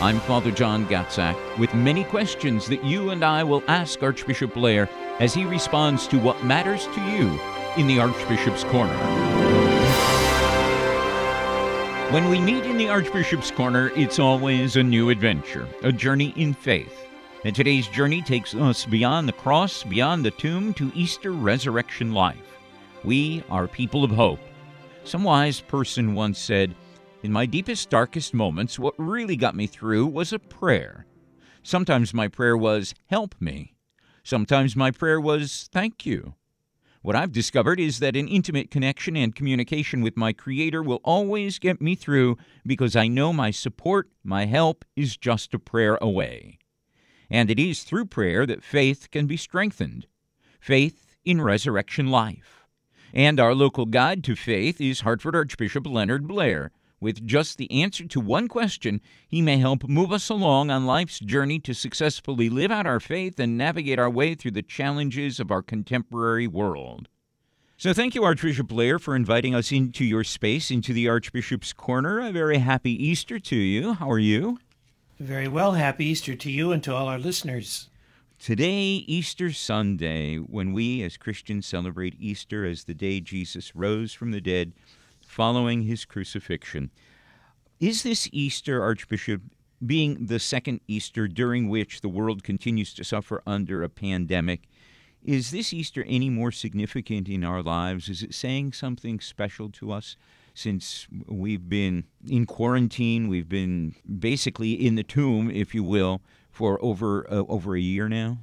I'm Father John Gatzak with many questions that you and I will ask Archbishop Blair as he responds to what matters to you in the Archbishop's Corner. When we meet in the Archbishop's Corner, it's always a new adventure, a journey in faith. And today's journey takes us beyond the cross, beyond the tomb, to Easter resurrection life. We are people of hope. Some wise person once said, in my deepest, darkest moments, what really got me through was a prayer. Sometimes my prayer was, Help me. Sometimes my prayer was, Thank you. What I've discovered is that an intimate connection and communication with my Creator will always get me through because I know my support, my help is just a prayer away. And it is through prayer that faith can be strengthened faith in resurrection life. And our local guide to faith is Hartford Archbishop Leonard Blair with just the answer to one question, he may help move us along on life's journey to successfully live out our faith and navigate our way through the challenges of our contemporary world. So, thank you, Archbishop Blair, for inviting us into your space, into the Archbishop's Corner. A very happy Easter to you. How are you? Very well. Happy Easter to you and to all our listeners. Today, Easter Sunday, when we as Christians celebrate Easter as the day Jesus rose from the dead, following his crucifixion. Is this Easter, Archbishop, being the second Easter during which the world continues to suffer under a pandemic, is this Easter any more significant in our lives? Is it saying something special to us since we've been in quarantine? We've been basically in the tomb, if you will, for over uh, over a year now.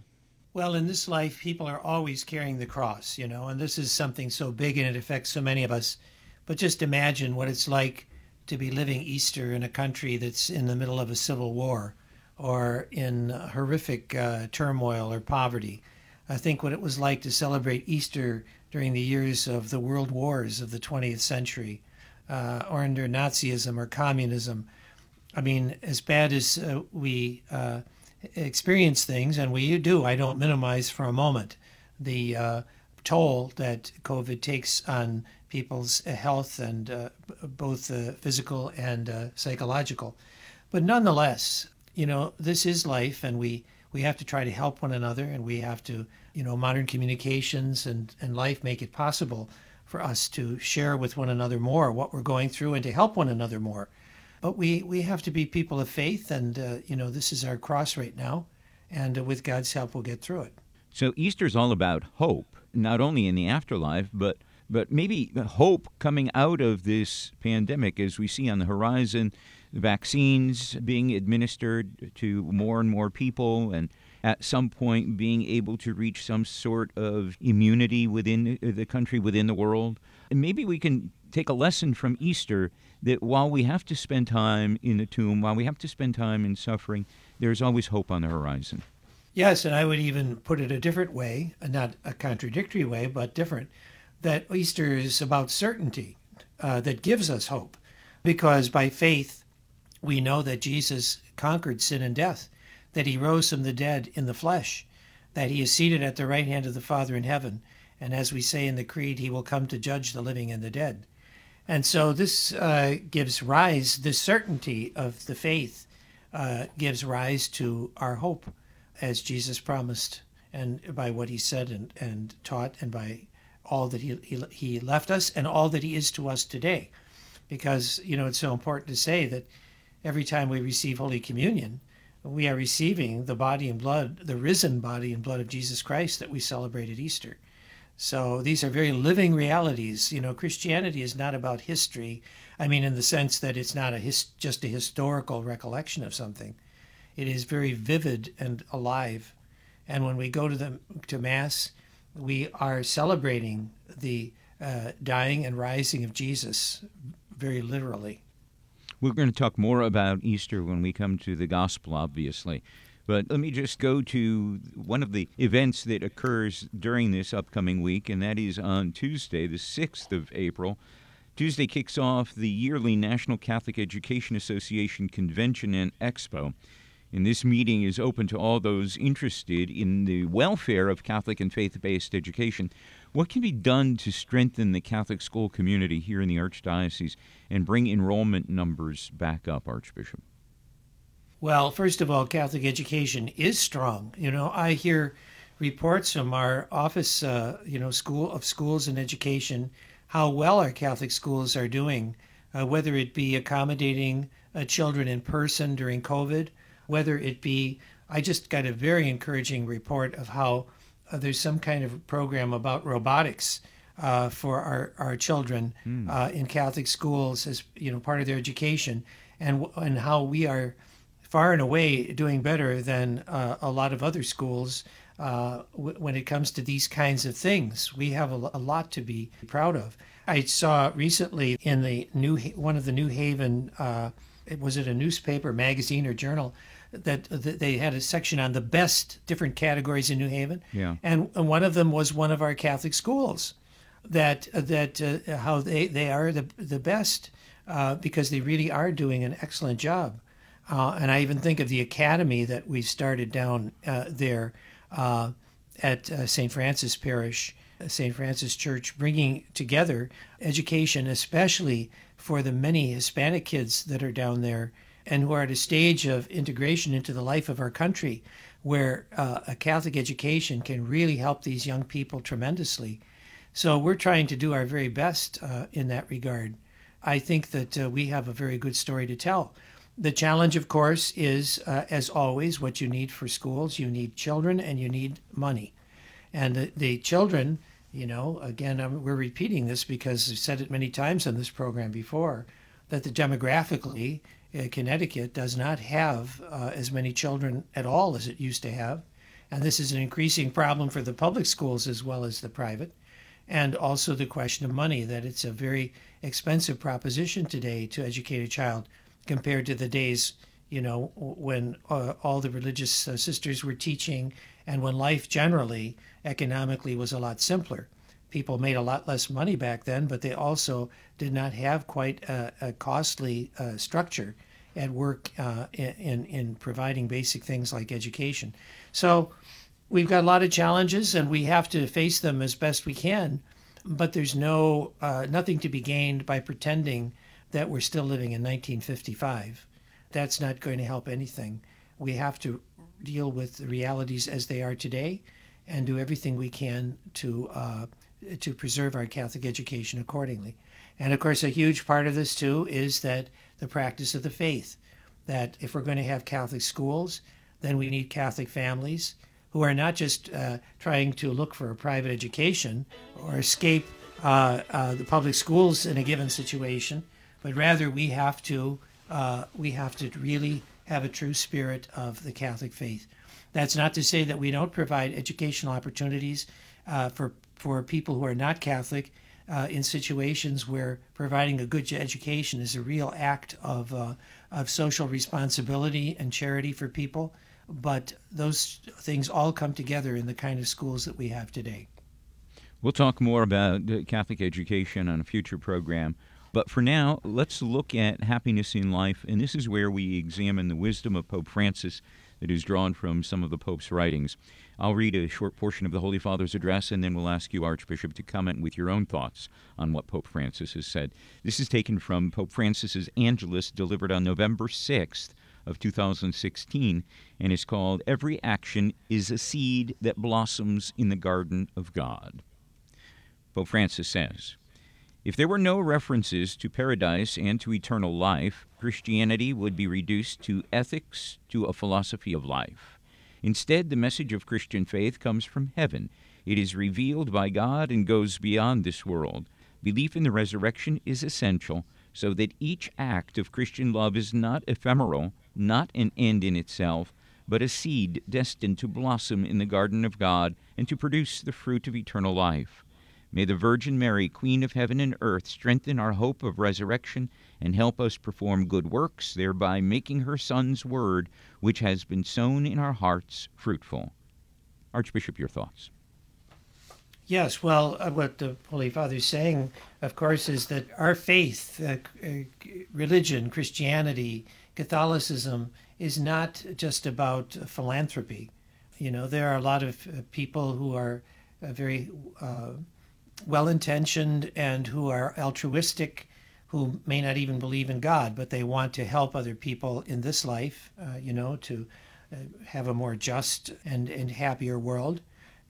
Well, in this life, people are always carrying the cross, you know, and this is something so big and it affects so many of us. But just imagine what it's like to be living Easter in a country that's in the middle of a civil war or in horrific uh, turmoil or poverty. I think what it was like to celebrate Easter during the years of the world wars of the 20th century uh, or under Nazism or communism. I mean, as bad as uh, we uh, experience things, and we do, I don't minimize for a moment the uh, toll that COVID takes on people's health and uh, both uh, physical and uh, psychological. But nonetheless, you know, this is life, and we we have to try to help one another, and we have to, you know, modern communications and and life make it possible for us to share with one another more what we're going through and to help one another more. But we we have to be people of faith, and uh, you know, this is our cross right now, and uh, with God's help, we'll get through it. So Easter's all about hope, not only in the afterlife, but but maybe hope coming out of this pandemic as we see on the horizon the vaccines being administered to more and more people and at some point being able to reach some sort of immunity within the country, within the world. And maybe we can take a lesson from Easter that while we have to spend time in the tomb, while we have to spend time in suffering, there's always hope on the horizon. Yes, and I would even put it a different way, not a contradictory way, but different that Easter is about certainty uh, that gives us hope. Because by faith, we know that Jesus conquered sin and death, that he rose from the dead in the flesh, that he is seated at the right hand of the Father in heaven. And as we say in the Creed, he will come to judge the living and the dead. And so this uh, gives rise, this certainty of the faith uh, gives rise to our hope, as Jesus promised, and by what he said and, and taught, and by all that he, he, he left us and all that he is to us today. Because, you know, it's so important to say that every time we receive Holy Communion, we are receiving the body and blood, the risen body and blood of Jesus Christ that we celebrate at Easter. So these are very living realities. You know, Christianity is not about history. I mean, in the sense that it's not a his, just a historical recollection of something. It is very vivid and alive. And when we go to the to Mass, we are celebrating the uh, dying and rising of Jesus very literally. We're going to talk more about Easter when we come to the gospel, obviously. But let me just go to one of the events that occurs during this upcoming week, and that is on Tuesday, the 6th of April. Tuesday kicks off the yearly National Catholic Education Association Convention and Expo. And this meeting is open to all those interested in the welfare of Catholic and faith based education. What can be done to strengthen the Catholic school community here in the Archdiocese and bring enrollment numbers back up, Archbishop? Well, first of all, Catholic education is strong. You know, I hear reports from our office, uh, you know, school of schools and education, how well our Catholic schools are doing, uh, whether it be accommodating uh, children in person during COVID, whether it be. I just got a very encouraging report of how uh, there's some kind of program about robotics uh, for our, our children mm. in Catholic schools as you know part of their education, and and how we are far and away doing better than uh, a lot of other schools uh, w- when it comes to these kinds of things. We have a, a, lot to be proud of. I saw recently in the new one of the New Haven, uh, was it a newspaper, magazine, or journal? That, that they had a section on the best different categories in New Haven, yeah. and, and one of them was one of our Catholic schools. That that uh, how they, they are the the best uh, because they really are doing an excellent job. Uh, and I even think of the academy that we started down uh, there uh, at uh, St. Francis Parish, uh, St. Francis Church, bringing together education, especially for the many Hispanic kids that are down there and who are at a stage of integration into the life of our country where uh, a Catholic education can really help these young people tremendously. So we're trying to do our very best in that regard. I think that we have a very good story to tell. The challenge, of course, is, uh, as always, what you need for schools. You need children and you need money. And the, the children, you know, again, I'm, we're repeating this because I've said it many times on this program before, that the demographically, uh, Connecticut does not have uh, as many children at all as it used to have. And this is an increasing problem for the public schools as well as the private. And also the question of money, that it's a very expensive proposition today to educate a child compared to the days, you know, when uh, all the religious uh, sisters were teaching and when life generally economically was a lot simpler. People made a lot less money back then, but they also did not have quite a, a costly uh, structure at work uh, in, in providing basic things like education. So we've got a lot of challenges and we have to face them as best we can, but there's no uh, nothing to be gained by pretending that we're still living in 1955. That's not going to help anything. We have to deal with the realities as they are today and do everything we can to uh, to preserve our Catholic education accordingly. And of course, a huge part of this too is that the practice of the faith. That if we're going to have Catholic schools, then we need Catholic families who are not just uh, trying to look for a private education or escape uh, uh the public schools in a given situation, but rather we have to uh, we have to really have a true spirit of the Catholic faith. That's not to say that we don't provide educational opportunities uh, for for people who are not Catholic uh, in situations where providing a good education is a real act of uh, of social responsibility and charity for people. But those things all come together in the kind of schools that we have today. We'll talk more about Catholic education on a future program. But for now, let's look at happiness in life, and this is where we examine the wisdom of Pope Francis that is drawn from some of the Pope's writings. I'll read a short portion of the Holy Father's address, and then we'll ask you, Archbishop, to comment with your own thoughts on what Pope Francis has said. This is taken from Pope Francis's Angelus, delivered on November 6th of 2016, and is called Every Action is a Seed That Blossoms in the Garden of God. Pope Francis says, if there were no references to paradise and to eternal life, Christianity would be reduced to ethics, to a philosophy of life. Instead, the message of Christian faith comes from heaven. It is revealed by God and goes beyond this world. Belief in the resurrection is essential so that each act of Christian love is not ephemeral, not an end in itself, but a seed destined to blossom in the garden of God and to produce the fruit of eternal life. May the Virgin Mary, Queen of heaven and earth, strengthen our hope of resurrection and help us perform good works, thereby making her Son's word, which has been sown in our hearts, fruitful. Archbishop, your thoughts. Yes, well, uh, what the Holy Father is saying, of course, is that our faith, uh, uh, religion, Christianity, Catholicism, is not just about philanthropy. You know, there are a lot of uh, people who are very uh, well intentioned and who are altruistic, who may not even believe in God, but they want to help other people in this life, uh, you know, to uh, have a more just and, and happier world.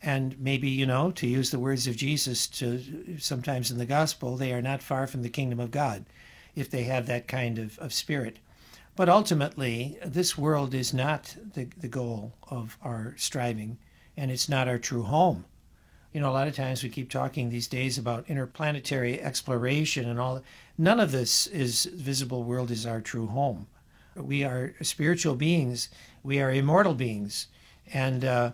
And maybe you know to use the words of jesus to sometimes in the gospel they are not far from the kingdom of god if they have that kind of, of spirit. But ultimately this world is not the, the goal of our striving and it's not our true home you know a lot of times we keep talking these days about interplanetary exploration and all none of this is visible world is our true home we are spiritual beings we are immortal beings and uh,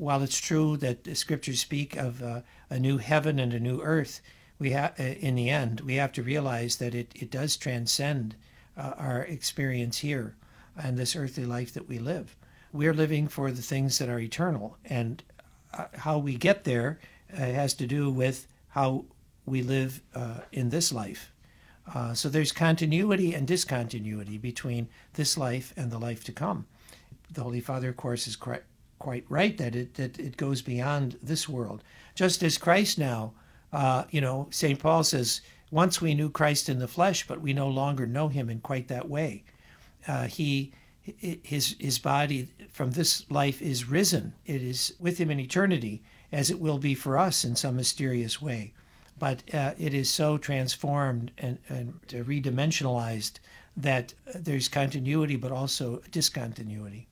while it's true that the scriptures speak of uh, a new heaven and a new earth, we ha- uh, in the end we have to realize that it, it does transcend uh, our experience here and this earthly life that we live. We're living for the things that are eternal, and how we get there uh, has to do with how we live uh, in this life. so there's continuity and discontinuity between this life and the life to come. The Holy Father, of course, is correct quite right that it that it goes beyond this world. Just as Christ now, uh, you know, St. Paul says, once we knew Christ in the flesh, but we no longer know him in quite that way. Uh, he his his body from this life is risen. It is with him in eternity, as it will be for us in some mysterious way. But uh, it is so transformed and, and redimensionalized that there's continuity, but also discontinuity.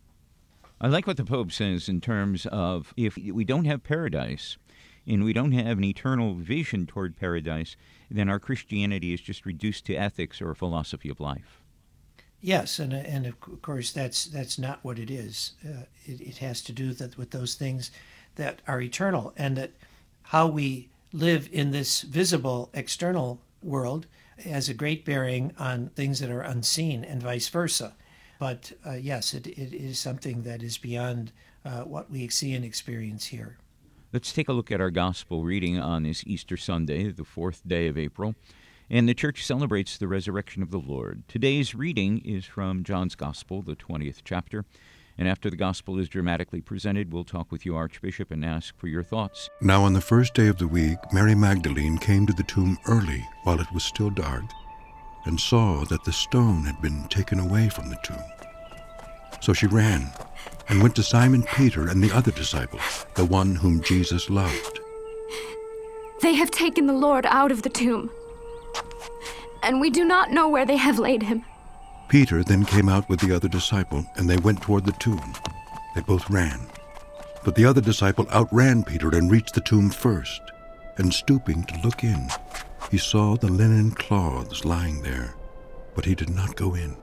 I like what the Pope says in terms of if we don't have paradise and we don't have an eternal vision toward paradise, then our Christianity is just reduced to ethics or a philosophy of life. Yes, and and of course that's that's not what it is. Uh, it, it has to do that with those things that are eternal, and that how we live in this visible external world has a great bearing on things that are unseen, and vice versa. But uh, yes, it, it is something that is beyond uh, what we see and experience here. Let's take a look at our gospel reading on this Easter Sunday, the fourth day of April. And the church celebrates the resurrection of the Lord. Today's reading is from John's Gospel, the 20th chapter. And after the gospel is dramatically presented, we'll talk with you, Archbishop, and ask for your thoughts. Now, on the first day of the week, Mary Magdalene came to the tomb early while it was still dark and saw that the stone had been taken away from the tomb. So she ran and went to Simon Peter and the other disciple, the one whom Jesus loved. They have taken the Lord out of the tomb, and we do not know where they have laid him. Peter then came out with the other disciple, and they went toward the tomb. They both ran. But the other disciple outran Peter and reached the tomb first, and stooping to look in, he saw the linen cloths lying there, but he did not go in.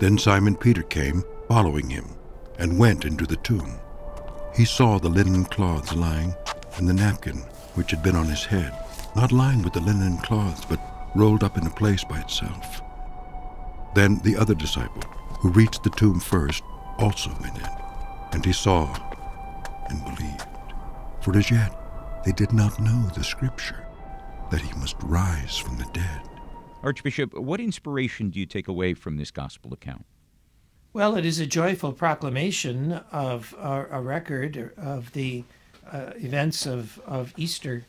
Then Simon Peter came, following him, and went into the tomb. He saw the linen cloths lying, and the napkin which had been on his head, not lying with the linen cloths, but rolled up in a place by itself. Then the other disciple, who reached the tomb first, also went in, and he saw and believed. For as yet they did not know the scripture that he must rise from the dead. Archbishop, what inspiration do you take away from this gospel account? Well, it is a joyful proclamation of a, a record of the uh, events of, of Easter.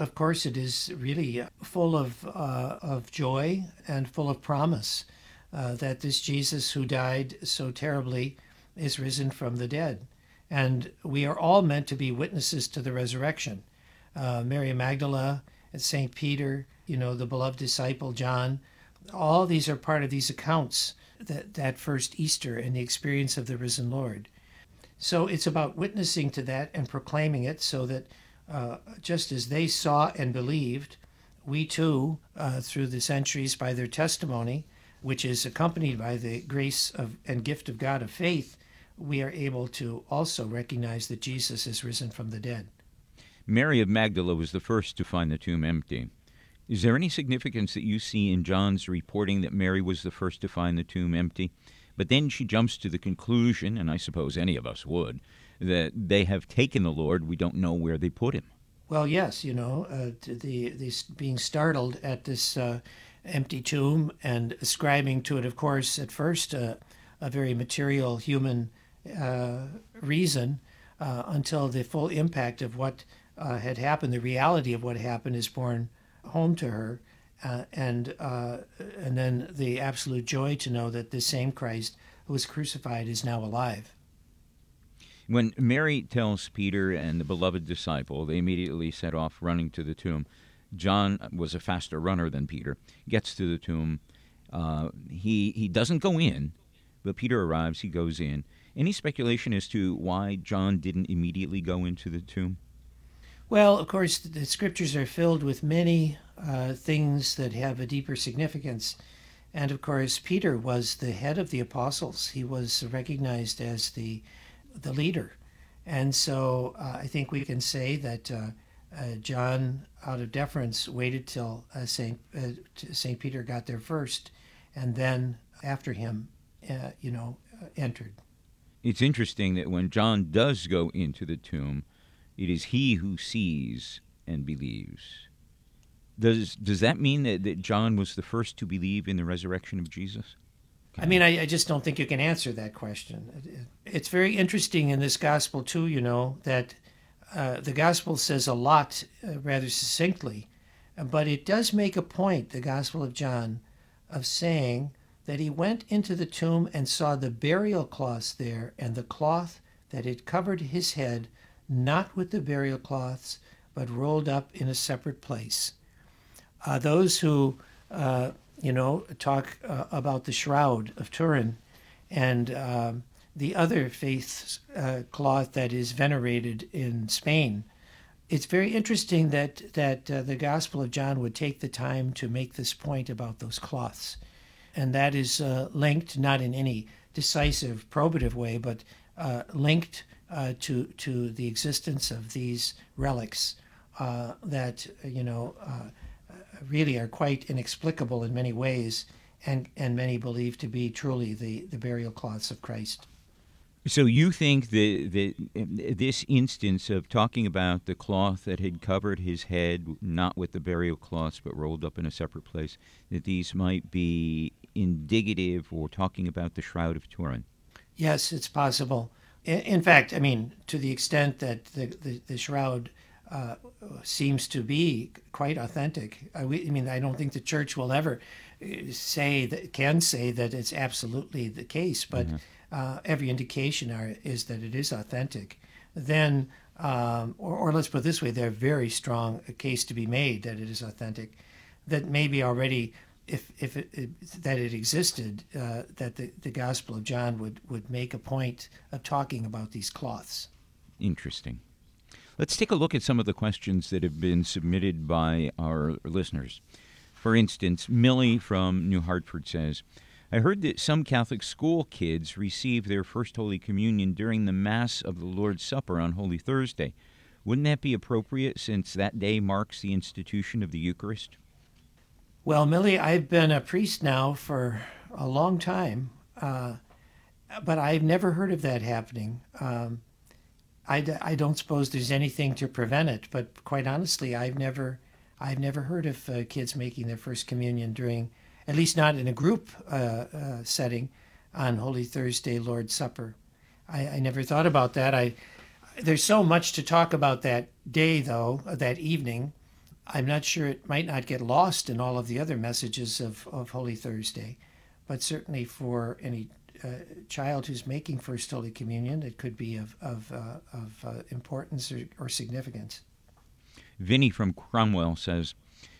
Of course, it is really full of, uh, of joy and full of promise uh, that this Jesus who died so terribly is risen from the dead. And we are all meant to be witnesses to the resurrection. Uh, Mary Magdala and St. Peter, you know, the beloved disciple John, all these are part of these accounts that, that first Easter and the experience of the risen Lord. So it's about witnessing to that and proclaiming it so that uh, just as they saw and believed, we too, uh, through the centuries, by their testimony, which is accompanied by the grace of, and gift of God of faith, we are able to also recognize that Jesus is risen from the dead. Mary of Magdala was the first to find the tomb empty. Is there any significance that you see in John's reporting that Mary was the first to find the tomb empty? But then she jumps to the conclusion, and I suppose any of us would, that they have taken the Lord. We don't know where they put him. Well, yes, you know, uh, the, the being startled at this uh, empty tomb and ascribing to it, of course, at first uh, a very material human uh, reason uh, until the full impact of what uh, had happened, the reality of what happened, is borne home to her, and and then the absolute joy to know that this same Christ who was crucified is now alive. When Mary tells Peter and the beloved disciple, they immediately set off running to the tomb. John was a faster runner than Peter. Gets to the tomb. Uh, he he doesn't go in, but Peter arrives. He goes in. Any speculation as to why John didn't immediately go into the tomb? Well, of course, the scriptures are filled with many uh, things that have a deeper significance. And of course, Peter was the head of the apostles. He was recognized as the, the leader. And so uh, I think we can say that uh, uh John, out of deference, waited till uh, St. Uh, St. Peter got there first, and then after him, you know, entered. It's interesting that when John does go into the tomb, it is he who sees and believes. Does does that mean that, that John was the first to believe in the resurrection of Jesus? I mean, I, I, just don't think you can answer that question. It's very interesting in this gospel, too, you know, that uh, the gospel says a lot uh, rather succinctly, but it does make a point, the gospel of John, of saying that he went into the tomb and saw the burial cloths there, and the cloth that had covered his head not with the burial cloths, but rolled up in a separate place. Uh, those who, uh, you know, talk uh, about the Shroud of Turin and um, the other faith uh, cloth that is venerated in Spain, it's very interesting that, that uh, the Gospel of John would take the time to make this point about those cloths. And that is uh, linked, not in any decisive, probative way, but linked uh, to to the existence of these relics uh, that you know uh, really are quite inexplicable in many ways, and and many believe to be truly the the burial cloths of Christ. So you think that, that um, this instance of talking about the cloth that had covered his head, not with the burial cloths, but rolled up in a separate place, that these might be indicative or talking about the Shroud of Turin? Yes, it's possible. In fact, I mean, to the extent that the, the, the shroud uh, seems to be quite authentic. I, we, I, mean, I don't think the church will ever uh, say that can say that it's absolutely the case, but mm-hmm. uh, every indication are, is that it is authentic. Then, um, or, or, let's put it this way, there's a very strong case to be made that it is authentic. That maybe already if if it, it, that it existed, uh, that the, the Gospel of John would would make a point of talking about these cloths. Interesting. Let's take a look at some of the questions that have been submitted by our listeners. For instance, Millie from New Hartford says, I heard that some Catholic school kids receive their First Holy Communion during the Mass of the Lord's Supper on Holy Thursday. Wouldn't that be appropriate since that day marks the institution of the Eucharist? Well, Millie, I've been a priest now for a long time, uh, but I've never heard of that happening. Um, I, I don't suppose there's anything to prevent it, but quite honestly, I've never I've never heard of uh, kids making their first communion during, at least not in a group uh, uh setting, on Holy Thursday, Lord's Supper. I, I never thought about that. I there's so much to talk about that day, though, that evening. I'm not sure it might not get lost in all of the other messages of, of Holy Thursday, but certainly for any child who's making First Holy Communion, it could be of, of, uh, of uh, importance or, or significance. Vinny from Cromwell says,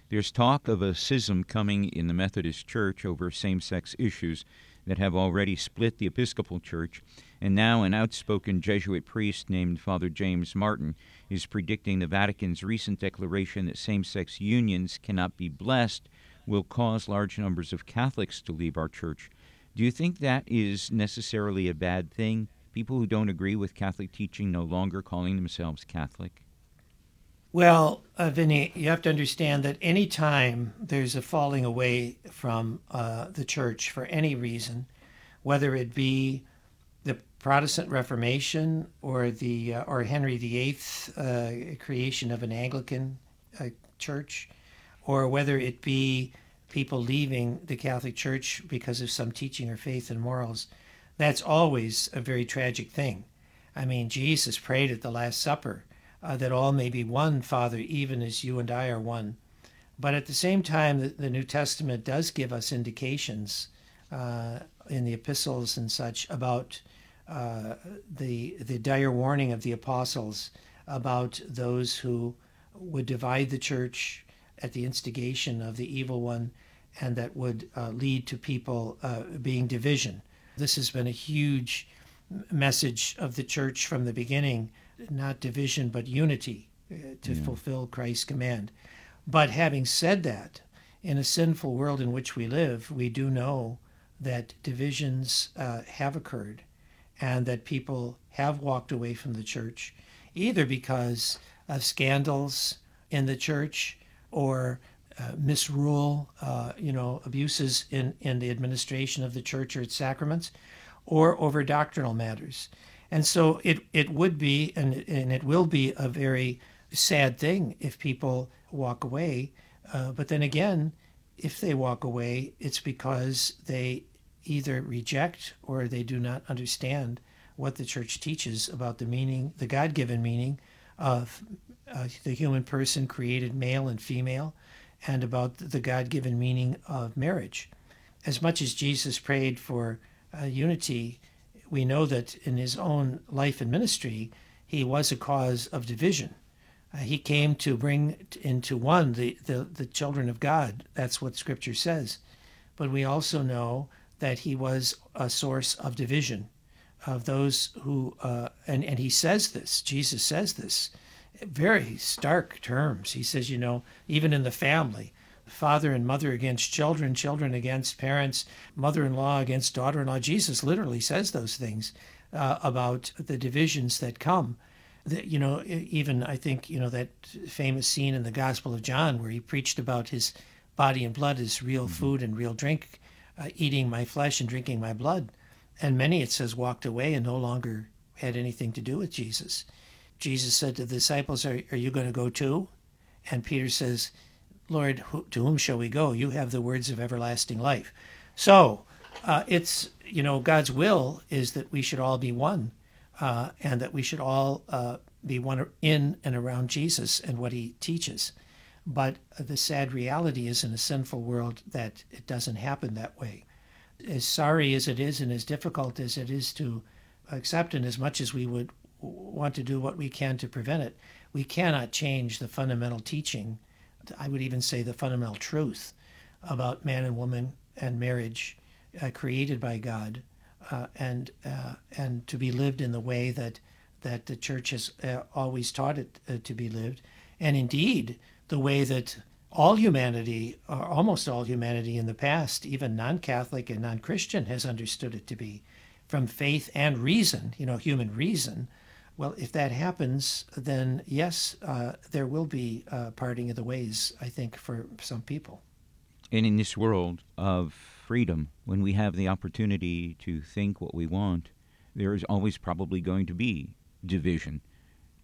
There's talk of a schism coming in the Methodist Church over same sex issues that have already split the Episcopal Church, and now an outspoken Jesuit priest named Father James Martin is predicting the Vatican's recent declaration that same sex unions cannot be blessed will cause large numbers of Catholics to leave our church. Do you think that is necessarily a bad thing? People who don't agree with Catholic teaching no longer calling themselves Catholic? Well, uh, Vinny, you have to understand that any time there's a falling away from uh, the church for any reason, whether it be the Protestant Reformation or the uh, or Henry VIII's uh, creation of an Anglican uh, church, or whether it be people leaving the Catholic Church because of some teaching or faith and morals, that's always a very tragic thing. I mean, Jesus prayed at the Last Supper uh, that all may be one, Father, even as you and I are one. But at the same time, the, the New Testament does give us indications uh, in the epistles and such about uh, the the dire warning of the apostles about those who would divide the church at the instigation of the evil one, and that would uh, lead to people uh, being division. This has been a huge message of the church from the beginning not division, but unity uh, to yeah. fulfill Christ's command. But having said that, in a sinful world in which we live, we do know that divisions uh, have occurred and that people have walked away from the church, either because of scandals in the church or uh, misrule, uh, you know, abuses in, in the administration of the church or its sacraments, or over doctrinal matters. And so it, it would be, and, and it will be, a very sad thing if people walk away. Uh, but then again, if they walk away, it's because they either reject or they do not understand what the church teaches about the meaning, the God given meaning of uh, the human person created male and female, and about the God given meaning of marriage. As much as Jesus prayed for uh, unity we know that in his own life and ministry, he was a cause of division. Uh, he came to bring into one the, the, the children of God. That's what Scripture says. But we also know that he was a source of division of those who, uh, and, and he says this, Jesus says this, very stark terms. He says, you know, even in the family, father and mother against children, children against parents, mother in law against daughter in law. Jesus literally says those things uh, about the divisions that come. That, you know, even I think, you know, that famous scene in the Gospel of John where he preached about his body and blood as real mm-hmm. food and real drink, uh, eating my flesh and drinking my blood. And many, it says, walked away and no longer had anything to do with Jesus. Jesus said to the disciples, Are, are you going to go too? And Peter says, Lord, to whom shall we go? You have the words of everlasting life. So uh, it's, you know, God's will is that we should all be one uh, and that we should all uh, be one in and around Jesus and what he teaches. But the sad reality is in a sinful world that it doesn't happen that way. As sorry as it is and as difficult as it is to accept, and as much as we would want to do what we can to prevent it, we cannot change the fundamental teaching I would even say the fundamental truth about man and woman and marriage uh, created by God uh, and uh, and to be lived in the way that that the church has uh, always taught it uh, to be lived, and indeed the way that all humanity, or almost all humanity in the past, even non-Catholic and non-Christian, has understood it to be, from faith and reason, you know, human reason, well, if that happens, then yes, uh, there will be parting of the ways, I think, for some people. And in this world of freedom, when we have the opportunity to think what we want, there is always probably going to be division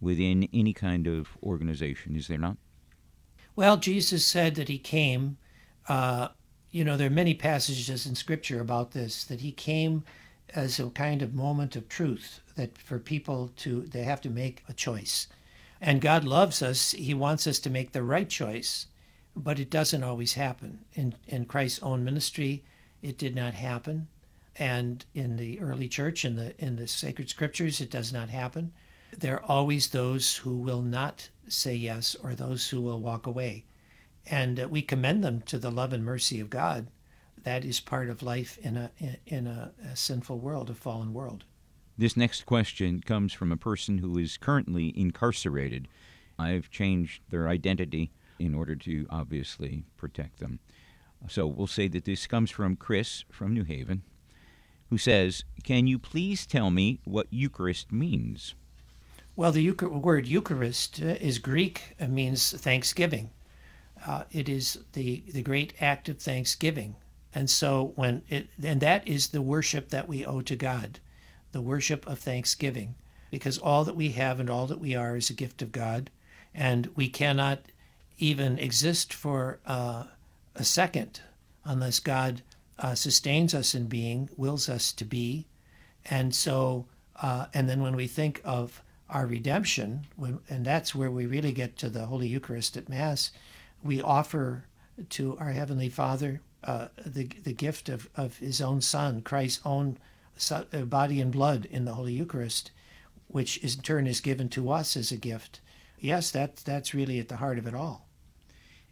within any kind of organization, is there not? Well, Jesus said that he came. Uh, you know, there are many passages in Scripture about this, that he came as a kind of moment of truth that for people to they have to make a choice. And god loves us. He wants us to make the right choice but it doesn't always happen. In in christ's own ministry it did not happen. And in the early church in the in the sacred scriptures it does not happen there are always those who will not say yes or those who will walk away and uh, we commend them to the love and mercy of god that is part of life in a in a, a sinful world, a fallen world. This next question comes from a person who is currently incarcerated. I've changed their identity in order to obviously protect them. So we'll say that this comes from Chris from New Haven, who says, Can you please tell me what Eucharist means? Well, the Euchar- word Eucharist uh, is Greek, it means thanksgiving. Uh, it is the, the great act of thanksgiving. And so when it and that is the worship that we owe to God, the worship of thanksgiving, because all that we have and all that we are is a gift of God, and we cannot even exist for uh, a second unless God uh, sustains us in being, wills us to be, and so uh, and then when we think of our redemption, and that's where we really get to the Holy Eucharist at Mass, we offer to our Heavenly Father uh, the, the gift of, of His own Son, Christ's own uh, body and blood in the Holy Eucharist, which in turn is given to us as a gift. Yes, that, that's really at the heart of it all.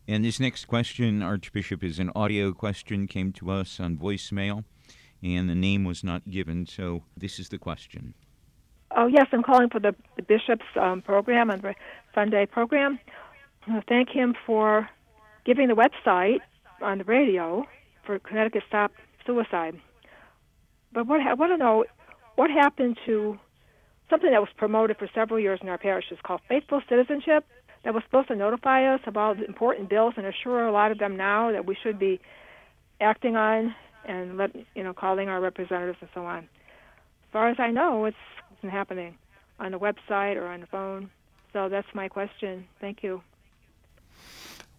And this next question, Archbishop, is an audio question, came to us on voicemail, and the name was not given, so this is the question. Oh, yes, I'm calling for the, the bishop's um, program and the Sunday program. I thank him for giving the website on the radio for Connecticut Stop Suicide. But what I want to know what happened to something that was promoted for several years in our parish is called Faithful Citizenship that was supposed to notify us about important bills and assure a lot of them now that we should be acting on and let you know calling our representatives and so on. As far as I know, it's, it's happening on the website or on the phone. So that's my question. Thank you.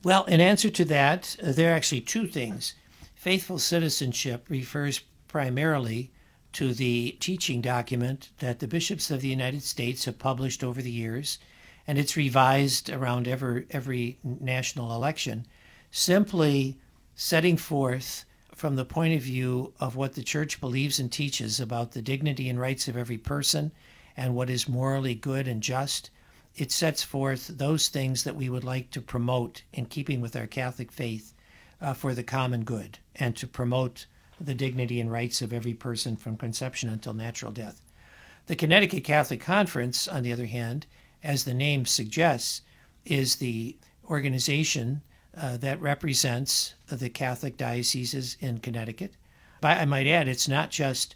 Well, in answer to that, uh, there are actually two things. Faithful citizenship refers primarily to the teaching document that the bishops of the United States have published over the years, and it's revised around every, every national election, simply setting forth from the point of view of what the church believes and teaches about the dignity and rights of every person and what is morally good and just it sets forth those things that we would like to promote in keeping with our Catholic faith uh, for the common good and to promote the dignity and rights of every person from conception until natural death. The Connecticut Catholic Conference, on the other hand, as the name suggests, is the organization uh, that represents the Catholic dioceses in Connecticut. But I might add, it's not just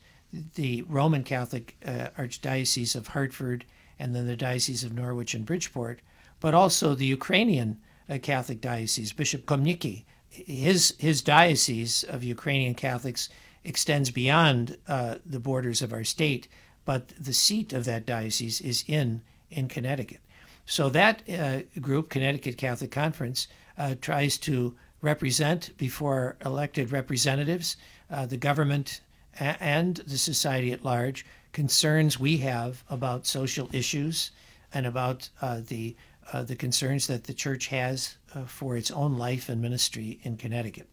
the Roman Catholic uh, Archdiocese of Hartford and then the Diocese of Norwich and Bridgeport, but also the Ukrainian uh, Catholic Diocese, Bishop Chomnycky. His, his diocese of Ukrainian Catholics extends beyond uh, the borders of our state, but the seat of that diocese is in, in Connecticut. So that uh, group, Connecticut Catholic Conference, uh, tries to represent before elected representatives uh, the government and the society at large concerns we have about social issues and about uh, the uh, the concerns that the church has uh, for its own life and ministry in Connecticut.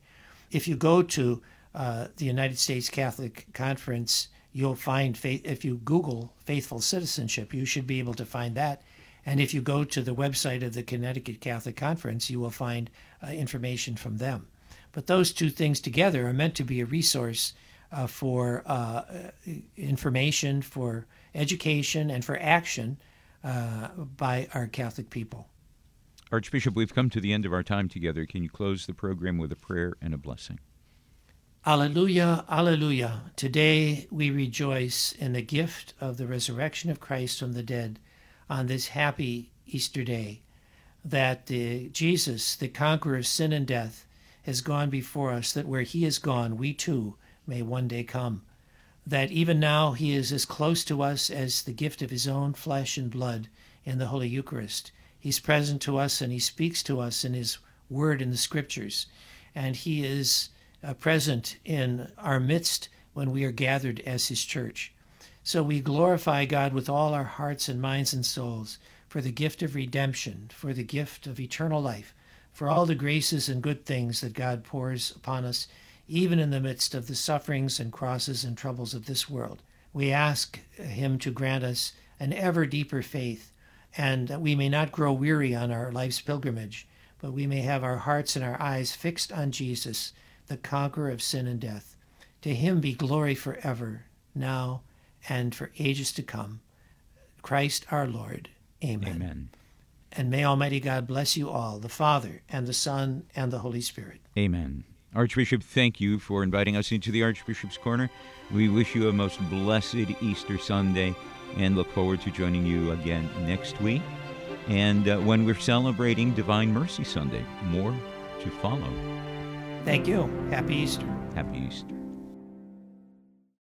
If you go to uh, the United States Catholic Conference, you'll find faith, if you Google faithful citizenship, you should be able to find that. And if you go to the website of the Connecticut Catholic Conference, you will find uh, information from them. But those two things together are meant to be a resource uh, for uh, information, for education, and for action uh, by our Catholic people. Archbishop, we've come to the end of our time together. Can you close the program with a prayer and a blessing? Alleluia, Alleluia. Today we rejoice in the gift of the resurrection of Christ from the dead on this happy Easter day. That the Jesus, the conqueror of sin and death, has gone before us, that where he has gone, we too may one day come. That even now he is as close to us as the gift of his own flesh and blood in the Holy Eucharist. He's present to us and he speaks to us in his word in the scriptures. And he is uh, present in our midst when we are gathered as his church. So we glorify God with all our hearts and minds and souls for the gift of redemption, for the gift of eternal life, for all the graces and good things that God pours upon us even in the midst of the sufferings and crosses and troubles of this world. We ask Him to grant us an ever deeper faith, and that we may not grow weary on our life's pilgrimage, but we may have our hearts and our eyes fixed on Jesus, the conqueror of sin and death. To Him be glory forever, now and for ages to come. Christ our Lord. Amen. Amen. And may Almighty God bless you all, the Father, and the Son, and the Holy Spirit. Amen. Archbishop, thank you for inviting us into the Archbishop's Corner. We wish you a most blessed Easter Sunday and look forward to joining you again next week. And uh, when we're celebrating Divine Mercy Sunday, more to follow. Thank you. Happy Easter. Happy Easter.